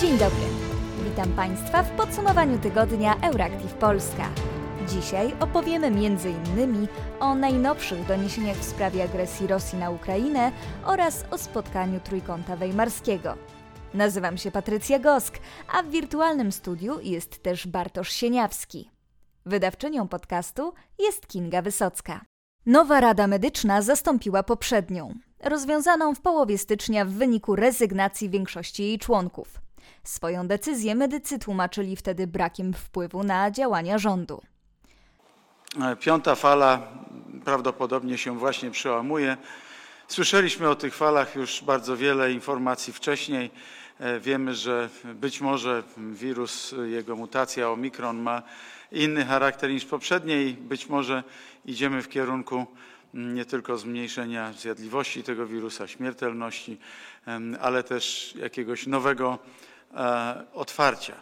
Dzień dobry. Witam Państwa w podsumowaniu tygodnia Euractiv Polska. Dzisiaj opowiemy m.in. o najnowszych doniesieniach w sprawie agresji Rosji na Ukrainę oraz o spotkaniu Trójkąta Weimarskiego. Nazywam się Patrycja Gosk, a w wirtualnym studiu jest też Bartosz Sieniawski. Wydawczynią podcastu jest Kinga Wysocka. Nowa Rada Medyczna zastąpiła poprzednią, rozwiązaną w połowie stycznia w wyniku rezygnacji większości jej członków. Swoją decyzję medycy tłumaczyli wtedy brakiem wpływu na działania rządu. Piąta fala prawdopodobnie się właśnie przełamuje. Słyszeliśmy o tych falach już bardzo wiele informacji wcześniej. E, wiemy, że być może wirus, jego mutacja Omikron ma inny charakter niż poprzedniej. Być może idziemy w kierunku mm, nie tylko zmniejszenia zjadliwości tego wirusa, śmiertelności, ale też jakiegoś nowego e, otwarcia.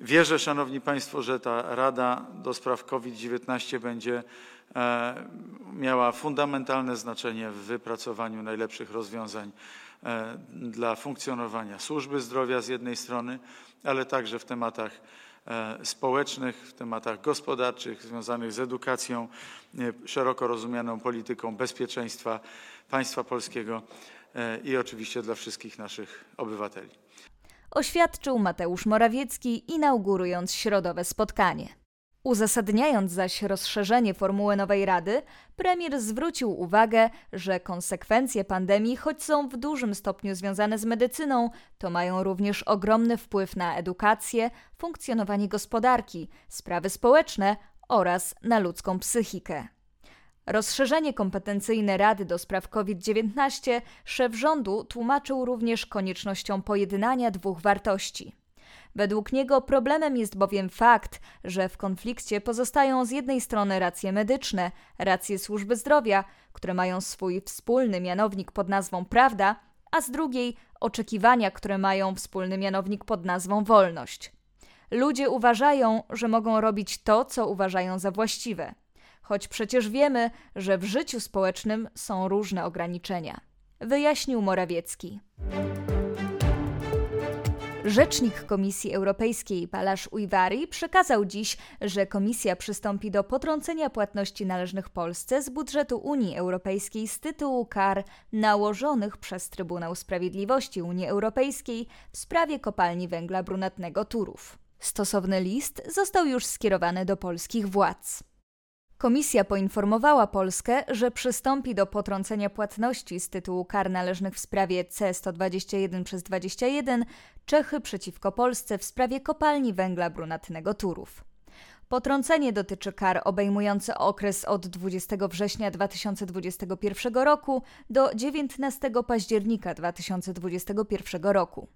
Wierzę, Szanowni Państwo, że ta Rada do spraw COVID-19 będzie e, miała fundamentalne znaczenie w wypracowaniu najlepszych rozwiązań e, dla funkcjonowania służby zdrowia z jednej strony, ale także w tematach e, społecznych, w tematach gospodarczych związanych z edukacją, szeroko rozumianą polityką bezpieczeństwa państwa polskiego i oczywiście dla wszystkich naszych obywateli oświadczył Mateusz Morawiecki, inaugurując środowe spotkanie. Uzasadniając zaś rozszerzenie formuły nowej rady, premier zwrócił uwagę, że konsekwencje pandemii, choć są w dużym stopniu związane z medycyną, to mają również ogromny wpływ na edukację, funkcjonowanie gospodarki, sprawy społeczne oraz na ludzką psychikę. Rozszerzenie kompetencyjne Rady do spraw COVID-19 szef rządu tłumaczył również koniecznością pojednania dwóch wartości. Według niego problemem jest bowiem fakt, że w konflikcie pozostają z jednej strony racje medyczne, racje służby zdrowia, które mają swój wspólny mianownik pod nazwą prawda, a z drugiej oczekiwania, które mają wspólny mianownik pod nazwą wolność. Ludzie uważają, że mogą robić to, co uważają za właściwe choć przecież wiemy, że w życiu społecznym są różne ograniczenia. Wyjaśnił Morawiecki. Rzecznik Komisji Europejskiej Palasz Ujwari przekazał dziś, że Komisja przystąpi do potrącenia płatności należnych Polsce z budżetu Unii Europejskiej z tytułu kar nałożonych przez Trybunał Sprawiedliwości Unii Europejskiej w sprawie kopalni węgla brunatnego Turów. Stosowny list został już skierowany do polskich władz. Komisja poinformowała Polskę, że przystąpi do potrącenia płatności z tytułu kar należnych w sprawie C121 przez 21 Czechy przeciwko Polsce w sprawie kopalni węgla brunatnego Turów. Potrącenie dotyczy kar obejmujące okres od 20 września 2021 roku do 19 października 2021 roku.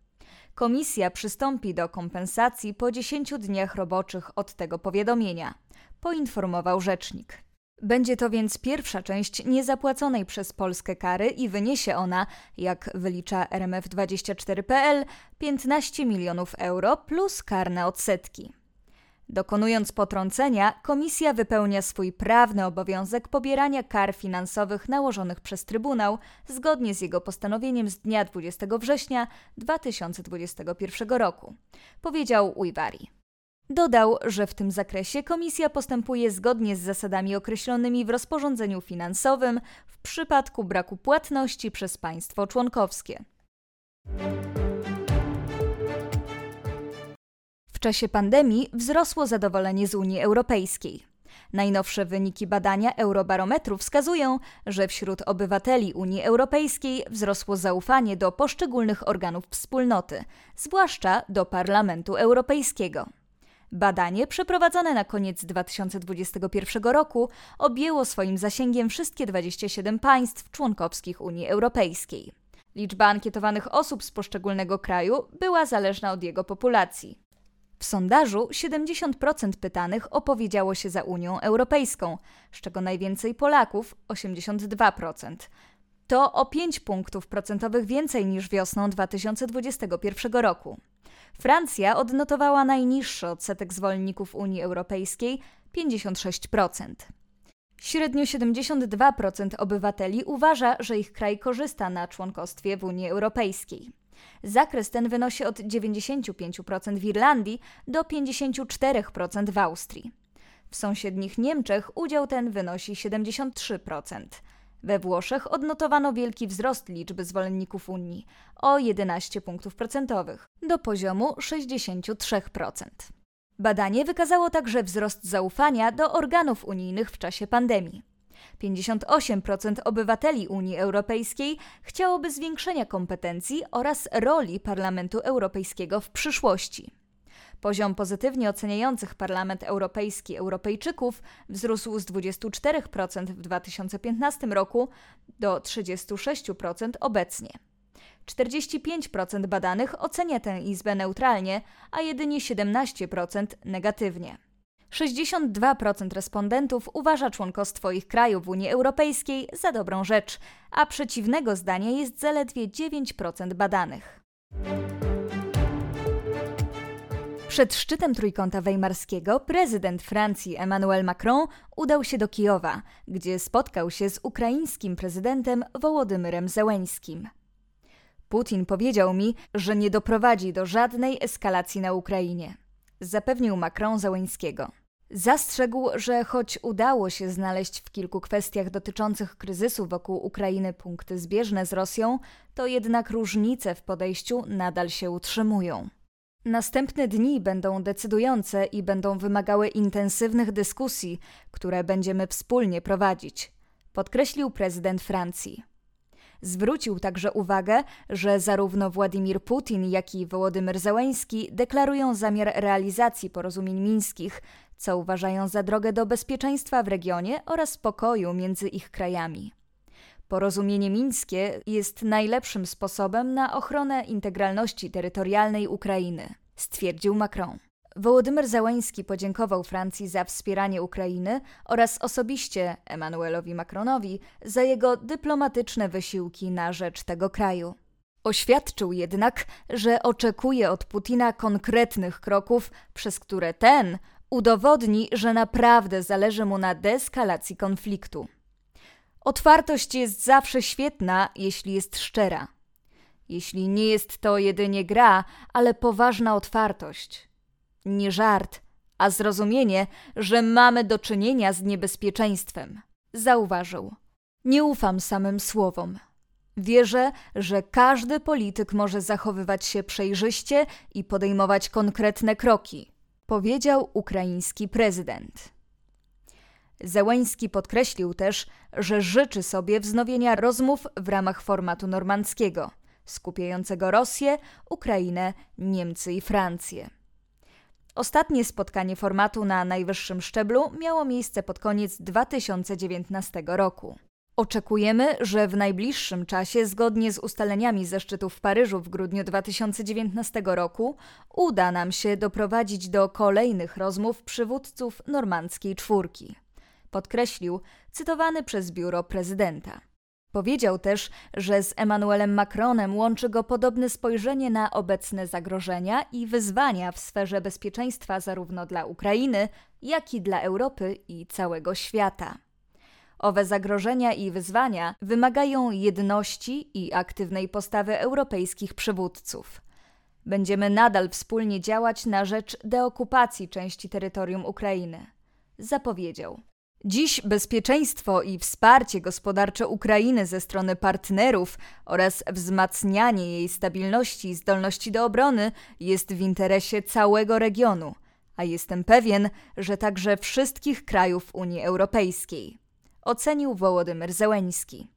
Komisja przystąpi do kompensacji po 10 dniach roboczych od tego powiadomienia poinformował rzecznik. Będzie to więc pierwsza część niezapłaconej przez Polskę kary i wyniesie ona, jak wylicza RMF24.pl, 15 milionów euro plus karne odsetki. Dokonując potrącenia, komisja wypełnia swój prawny obowiązek pobierania kar finansowych nałożonych przez Trybunał zgodnie z jego postanowieniem z dnia 20 września 2021 roku, powiedział Ujwari. Dodał, że w tym zakresie komisja postępuje zgodnie z zasadami określonymi w rozporządzeniu finansowym w przypadku braku płatności przez państwo członkowskie. W czasie pandemii wzrosło zadowolenie z Unii Europejskiej. Najnowsze wyniki badania Eurobarometru wskazują, że wśród obywateli Unii Europejskiej wzrosło zaufanie do poszczególnych organów wspólnoty, zwłaszcza do Parlamentu Europejskiego. Badanie, przeprowadzone na koniec 2021 roku, objęło swoim zasięgiem wszystkie 27 państw członkowskich Unii Europejskiej. Liczba ankietowanych osób z poszczególnego kraju była zależna od jego populacji. W sondażu 70% pytanych opowiedziało się za Unią Europejską, z czego najwięcej Polaków 82%. To o 5 punktów procentowych więcej niż wiosną 2021 roku. Francja odnotowała najniższy odsetek zwolenników Unii Europejskiej 56%. Średnio 72% obywateli uważa, że ich kraj korzysta na członkostwie w Unii Europejskiej. Zakres ten wynosi od 95% w Irlandii do 54% w Austrii. W sąsiednich Niemczech udział ten wynosi 73%. We Włoszech odnotowano wielki wzrost liczby zwolenników Unii o 11 punktów procentowych do poziomu 63%. Badanie wykazało także wzrost zaufania do organów unijnych w czasie pandemii. 58% obywateli Unii Europejskiej chciałoby zwiększenia kompetencji oraz roli Parlamentu Europejskiego w przyszłości. Poziom pozytywnie oceniających Parlament Europejski Europejczyków wzrósł z 24% w 2015 roku do 36% obecnie. 45% badanych ocenia tę izbę neutralnie, a jedynie 17% negatywnie. 62% respondentów uważa członkostwo ich kraju w Unii Europejskiej za dobrą rzecz, a przeciwnego zdania jest zaledwie 9% badanych. Przed szczytem Trójkąta Weimarskiego prezydent Francji Emmanuel Macron udał się do Kijowa, gdzie spotkał się z ukraińskim prezydentem Wołodymyrem Zełeńskim. Putin powiedział mi, że nie doprowadzi do żadnej eskalacji na Ukrainie. Zapewnił Macron Zełeńskiego. Zastrzegł, że choć udało się znaleźć w kilku kwestiach dotyczących kryzysu wokół Ukrainy punkty zbieżne z Rosją, to jednak różnice w podejściu nadal się utrzymują. Następne dni będą decydujące i będą wymagały intensywnych dyskusji, które będziemy wspólnie prowadzić, podkreślił prezydent Francji. Zwrócił także uwagę, że zarówno Władimir Putin, jak i Wołodymyr Zełeński deklarują zamiar realizacji porozumień mińskich, co uważają za drogę do bezpieczeństwa w regionie oraz pokoju między ich krajami. Porozumienie mińskie jest najlepszym sposobem na ochronę integralności terytorialnej Ukrainy, stwierdził Macron. Wołodymyr Załański podziękował Francji za wspieranie Ukrainy oraz osobiście Emmanuelowi Macronowi za jego dyplomatyczne wysiłki na rzecz tego kraju. Oświadczył jednak, że oczekuje od Putina konkretnych kroków, przez które ten udowodni, że naprawdę zależy mu na deeskalacji konfliktu. Otwartość jest zawsze świetna, jeśli jest szczera. Jeśli nie jest to jedynie gra, ale poważna otwartość. Nie żart, a zrozumienie, że mamy do czynienia z niebezpieczeństwem. Zauważył. Nie ufam samym słowom. Wierzę, że każdy polityk może zachowywać się przejrzyście i podejmować konkretne kroki, powiedział ukraiński prezydent. Zełański podkreślił też, że życzy sobie wznowienia rozmów w ramach formatu normandzkiego, skupiającego Rosję, Ukrainę, Niemcy i Francję. Ostatnie spotkanie formatu na najwyższym szczeblu miało miejsce pod koniec 2019 roku. Oczekujemy, że w najbliższym czasie, zgodnie z ustaleniami ze szczytu w Paryżu w grudniu 2019 roku, uda nam się doprowadzić do kolejnych rozmów przywódców normandzkiej czwórki podkreślił, cytowany przez biuro prezydenta. Powiedział też, że z Emmanuelem Macronem łączy go podobne spojrzenie na obecne zagrożenia i wyzwania w sferze bezpieczeństwa zarówno dla Ukrainy, jak i dla Europy i całego świata. Owe zagrożenia i wyzwania wymagają jedności i aktywnej postawy europejskich przywódców. Będziemy nadal wspólnie działać na rzecz deokupacji części terytorium Ukrainy, zapowiedział. Dziś bezpieczeństwo i wsparcie gospodarcze Ukrainy ze strony partnerów oraz wzmacnianie jej stabilności i zdolności do obrony jest w interesie całego regionu, a jestem pewien, że także wszystkich krajów Unii Europejskiej, ocenił Wołodymyr Zełeński.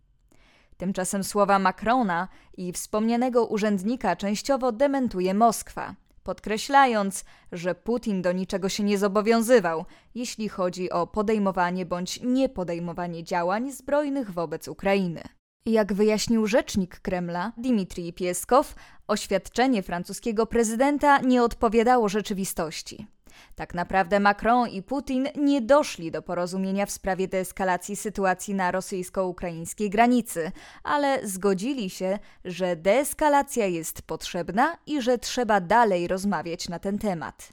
Tymczasem słowa Macrona i wspomnianego urzędnika częściowo dementuje Moskwa – podkreślając, że Putin do niczego się nie zobowiązywał, jeśli chodzi o podejmowanie bądź niepodejmowanie działań zbrojnych wobec Ukrainy. Jak wyjaśnił rzecznik Kremla Dmitrij Pieskow, oświadczenie francuskiego prezydenta nie odpowiadało rzeczywistości. Tak naprawdę Macron i Putin nie doszli do porozumienia w sprawie deeskalacji sytuacji na rosyjsko-ukraińskiej granicy, ale zgodzili się, że deeskalacja jest potrzebna i że trzeba dalej rozmawiać na ten temat.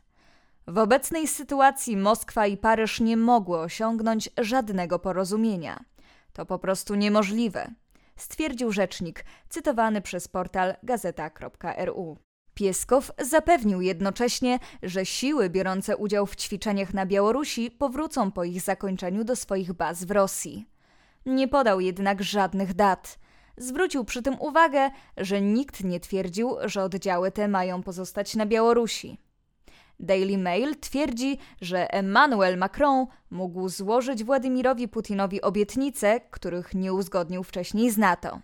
W obecnej sytuacji Moskwa i Paryż nie mogły osiągnąć żadnego porozumienia. To po prostu niemożliwe. stwierdził rzecznik, cytowany przez portal gazeta.ru. Pieskow zapewnił jednocześnie, że siły biorące udział w ćwiczeniach na Białorusi powrócą po ich zakończeniu do swoich baz w Rosji. Nie podał jednak żadnych dat. Zwrócił przy tym uwagę, że nikt nie twierdził, że oddziały te mają pozostać na Białorusi. Daily Mail twierdzi, że Emmanuel Macron mógł złożyć Władimirowi Putinowi obietnice, których nie uzgodnił wcześniej z NATO.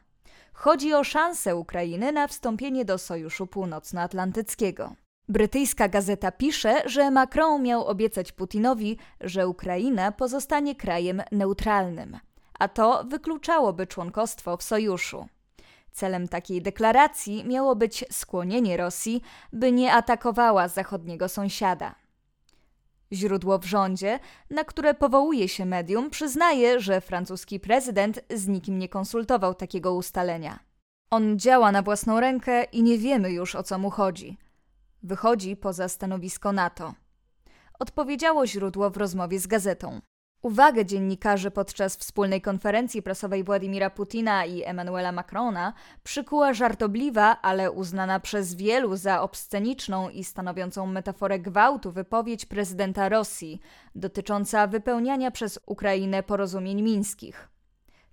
Chodzi o szansę Ukrainy na wstąpienie do Sojuszu Północnoatlantyckiego. Brytyjska gazeta pisze, że Macron miał obiecać Putinowi, że Ukraina pozostanie krajem neutralnym, a to wykluczałoby członkostwo w sojuszu. Celem takiej deklaracji miało być skłonienie Rosji, by nie atakowała zachodniego sąsiada. Źródło w rządzie, na które powołuje się medium, przyznaje, że francuski prezydent z nikim nie konsultował takiego ustalenia. On działa na własną rękę i nie wiemy już o co mu chodzi. Wychodzi poza stanowisko NATO. Odpowiedziało źródło w rozmowie z gazetą. Uwagę dziennikarzy podczas wspólnej konferencji prasowej Władimira Putina i Emmanuela Macrona przykuła żartobliwa, ale uznana przez wielu za obsceniczną i stanowiącą metaforę gwałtu wypowiedź prezydenta Rosji dotycząca wypełniania przez Ukrainę porozumień mińskich.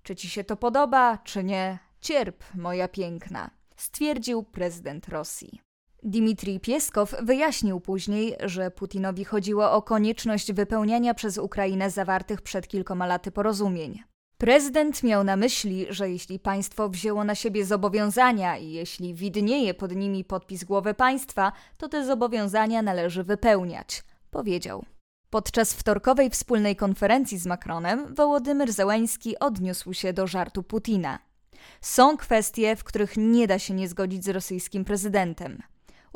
Czy ci się to podoba, czy nie? Cierp, moja piękna, stwierdził prezydent Rosji. Dmitrij Pieskow wyjaśnił później, że Putinowi chodziło o konieczność wypełniania przez Ukrainę zawartych przed kilkoma laty porozumień. Prezydent miał na myśli, że jeśli państwo wzięło na siebie zobowiązania i jeśli widnieje pod nimi podpis głowy państwa, to te zobowiązania należy wypełniać, powiedział. Podczas wtorkowej wspólnej konferencji z Macronem Wołodymyr Zełański odniósł się do żartu Putina. Są kwestie, w których nie da się nie zgodzić z rosyjskim prezydentem.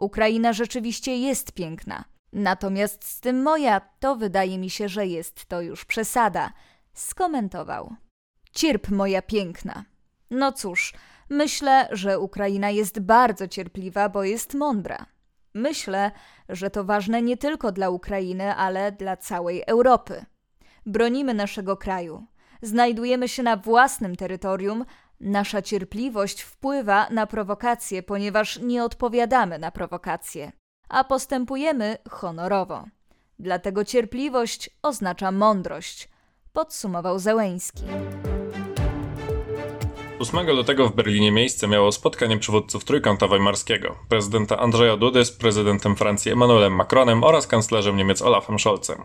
Ukraina rzeczywiście jest piękna. Natomiast z tym moja, to wydaje mi się, że jest to już przesada. Skomentował. Cierp moja piękna. No cóż, myślę, że Ukraina jest bardzo cierpliwa, bo jest mądra. Myślę, że to ważne nie tylko dla Ukrainy, ale dla całej Europy. Bronimy naszego kraju. Znajdujemy się na własnym terytorium, Nasza cierpliwość wpływa na prowokacje, ponieważ nie odpowiadamy na prowokacje, a postępujemy honorowo. Dlatego cierpliwość oznacza mądrość, podsumował Zełęński. 8 lutego w Berlinie miejsce miało spotkanie przywódców Trójkąta Weimarskiego, prezydenta Andrzeja Dudy z prezydentem Francji Emmanuelem Macronem oraz kanclerzem Niemiec Olafem Scholzem.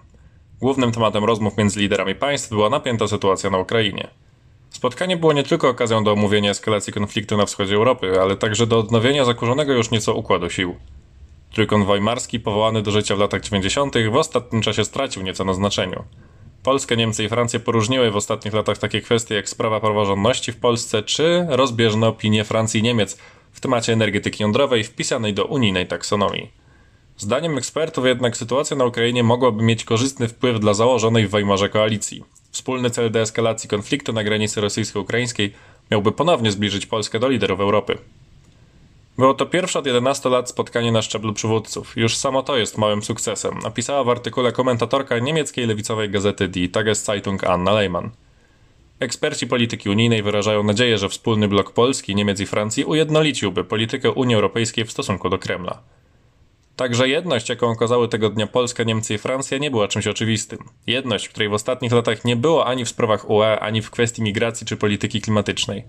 Głównym tematem rozmów między liderami państw była napięta sytuacja na Ukrainie. Spotkanie było nie tylko okazją do omówienia eskalacji konfliktu na wschodzie Europy, ale także do odnowienia zakurzonego już nieco układu sił. Trójkąt Weimarski, powołany do życia w latach 90., w ostatnim czasie stracił nieco na znaczeniu. Polskę, Niemcy i Francję poróżniły w ostatnich latach takie kwestie jak sprawa praworządności w Polsce czy rozbieżne opinie Francji i Niemiec w temacie energetyki jądrowej wpisanej do unijnej taksonomii. Zdaniem ekspertów jednak sytuacja na Ukrainie mogłaby mieć korzystny wpływ dla założonej w Weimarze koalicji. Wspólny cel deeskalacji konfliktu na granicy rosyjsko-ukraińskiej miałby ponownie zbliżyć Polskę do liderów Europy. Było to pierwsze od 11 lat spotkanie na szczeblu przywódców. Już samo to jest małym sukcesem, napisała w artykule komentatorka niemieckiej lewicowej gazety Die Tageszeitung Anna Lehmann. Eksperci polityki unijnej wyrażają nadzieję, że wspólny blok Polski, Niemiec i Francji ujednoliciłby politykę Unii Europejskiej w stosunku do Kremla. Także jedność, jaką okazały tego dnia Polska, Niemcy i Francja, nie była czymś oczywistym. Jedność, której w ostatnich latach nie było ani w sprawach UE, ani w kwestii migracji czy polityki klimatycznej.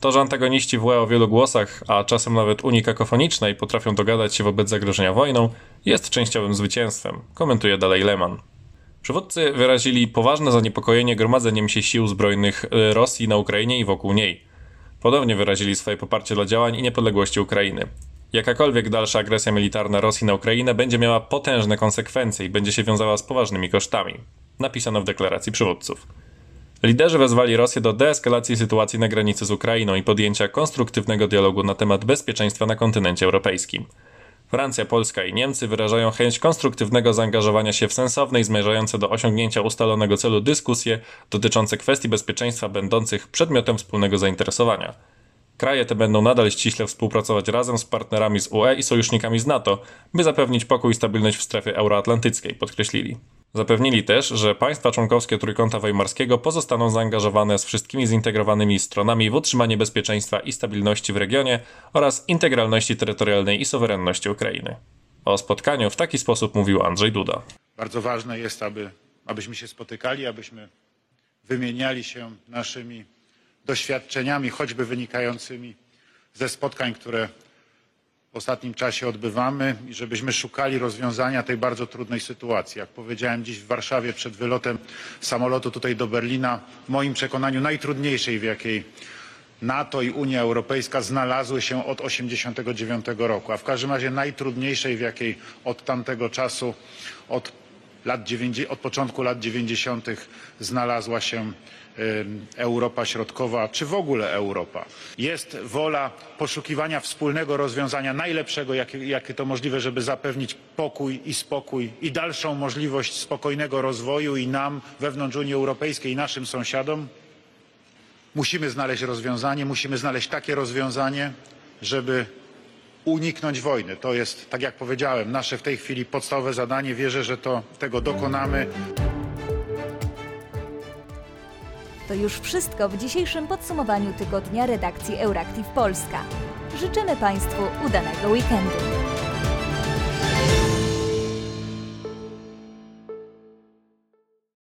To, że antagoniści w UE o wielu głosach, a czasem nawet Unii kakofonicznej potrafią dogadać się wobec zagrożenia wojną, jest częściowym zwycięstwem, komentuje dalej Lehmann. Przywódcy wyrazili poważne zaniepokojenie gromadzeniem się sił zbrojnych y, Rosji na Ukrainie i wokół niej. Podobnie wyrazili swoje poparcie dla działań i niepodległości Ukrainy. Jakakolwiek dalsza agresja militarna Rosji na Ukrainę będzie miała potężne konsekwencje i będzie się wiązała z poważnymi kosztami, napisano w deklaracji przywódców. Liderzy wezwali Rosję do deeskalacji sytuacji na granicy z Ukrainą i podjęcia konstruktywnego dialogu na temat bezpieczeństwa na kontynencie europejskim. Francja, Polska i Niemcy wyrażają chęć konstruktywnego zaangażowania się w sensowne i zmierzające do osiągnięcia ustalonego celu dyskusje dotyczące kwestii bezpieczeństwa będących przedmiotem wspólnego zainteresowania. Kraje te będą nadal ściśle współpracować razem z partnerami z UE i sojusznikami z NATO, by zapewnić pokój i stabilność w strefie euroatlantyckiej, podkreślili. Zapewnili też, że państwa członkowskie Trójkąta Weimarskiego pozostaną zaangażowane z wszystkimi zintegrowanymi stronami w utrzymanie bezpieczeństwa i stabilności w regionie oraz integralności terytorialnej i suwerenności Ukrainy. O spotkaniu w taki sposób mówił Andrzej Duda. Bardzo ważne jest, aby, abyśmy się spotykali, abyśmy wymieniali się naszymi doświadczeniami, choćby wynikającymi ze spotkań, które w ostatnim czasie odbywamy i żebyśmy szukali rozwiązania tej bardzo trudnej sytuacji. Jak powiedziałem dziś w Warszawie przed wylotem samolotu tutaj do Berlina, w moim przekonaniu najtrudniejszej, w jakiej NATO i Unia Europejska znalazły się od 1989 roku, a w każdym razie najtrudniejszej, w jakiej od tamtego czasu, od, lat 90, od początku lat 90. znalazła się Europa Środkowa, czy w ogóle Europa. Jest wola poszukiwania wspólnego rozwiązania, najlepszego, jakie, jakie to możliwe, żeby zapewnić pokój i spokój i dalszą możliwość spokojnego rozwoju i nam wewnątrz Unii Europejskiej i naszym sąsiadom. Musimy znaleźć rozwiązanie, musimy znaleźć takie rozwiązanie, żeby uniknąć wojny. To jest, tak jak powiedziałem, nasze w tej chwili podstawowe zadanie. Wierzę, że to, tego dokonamy. To już wszystko w dzisiejszym podsumowaniu tygodnia redakcji Euractiv Polska. Życzymy Państwu udanego weekendu.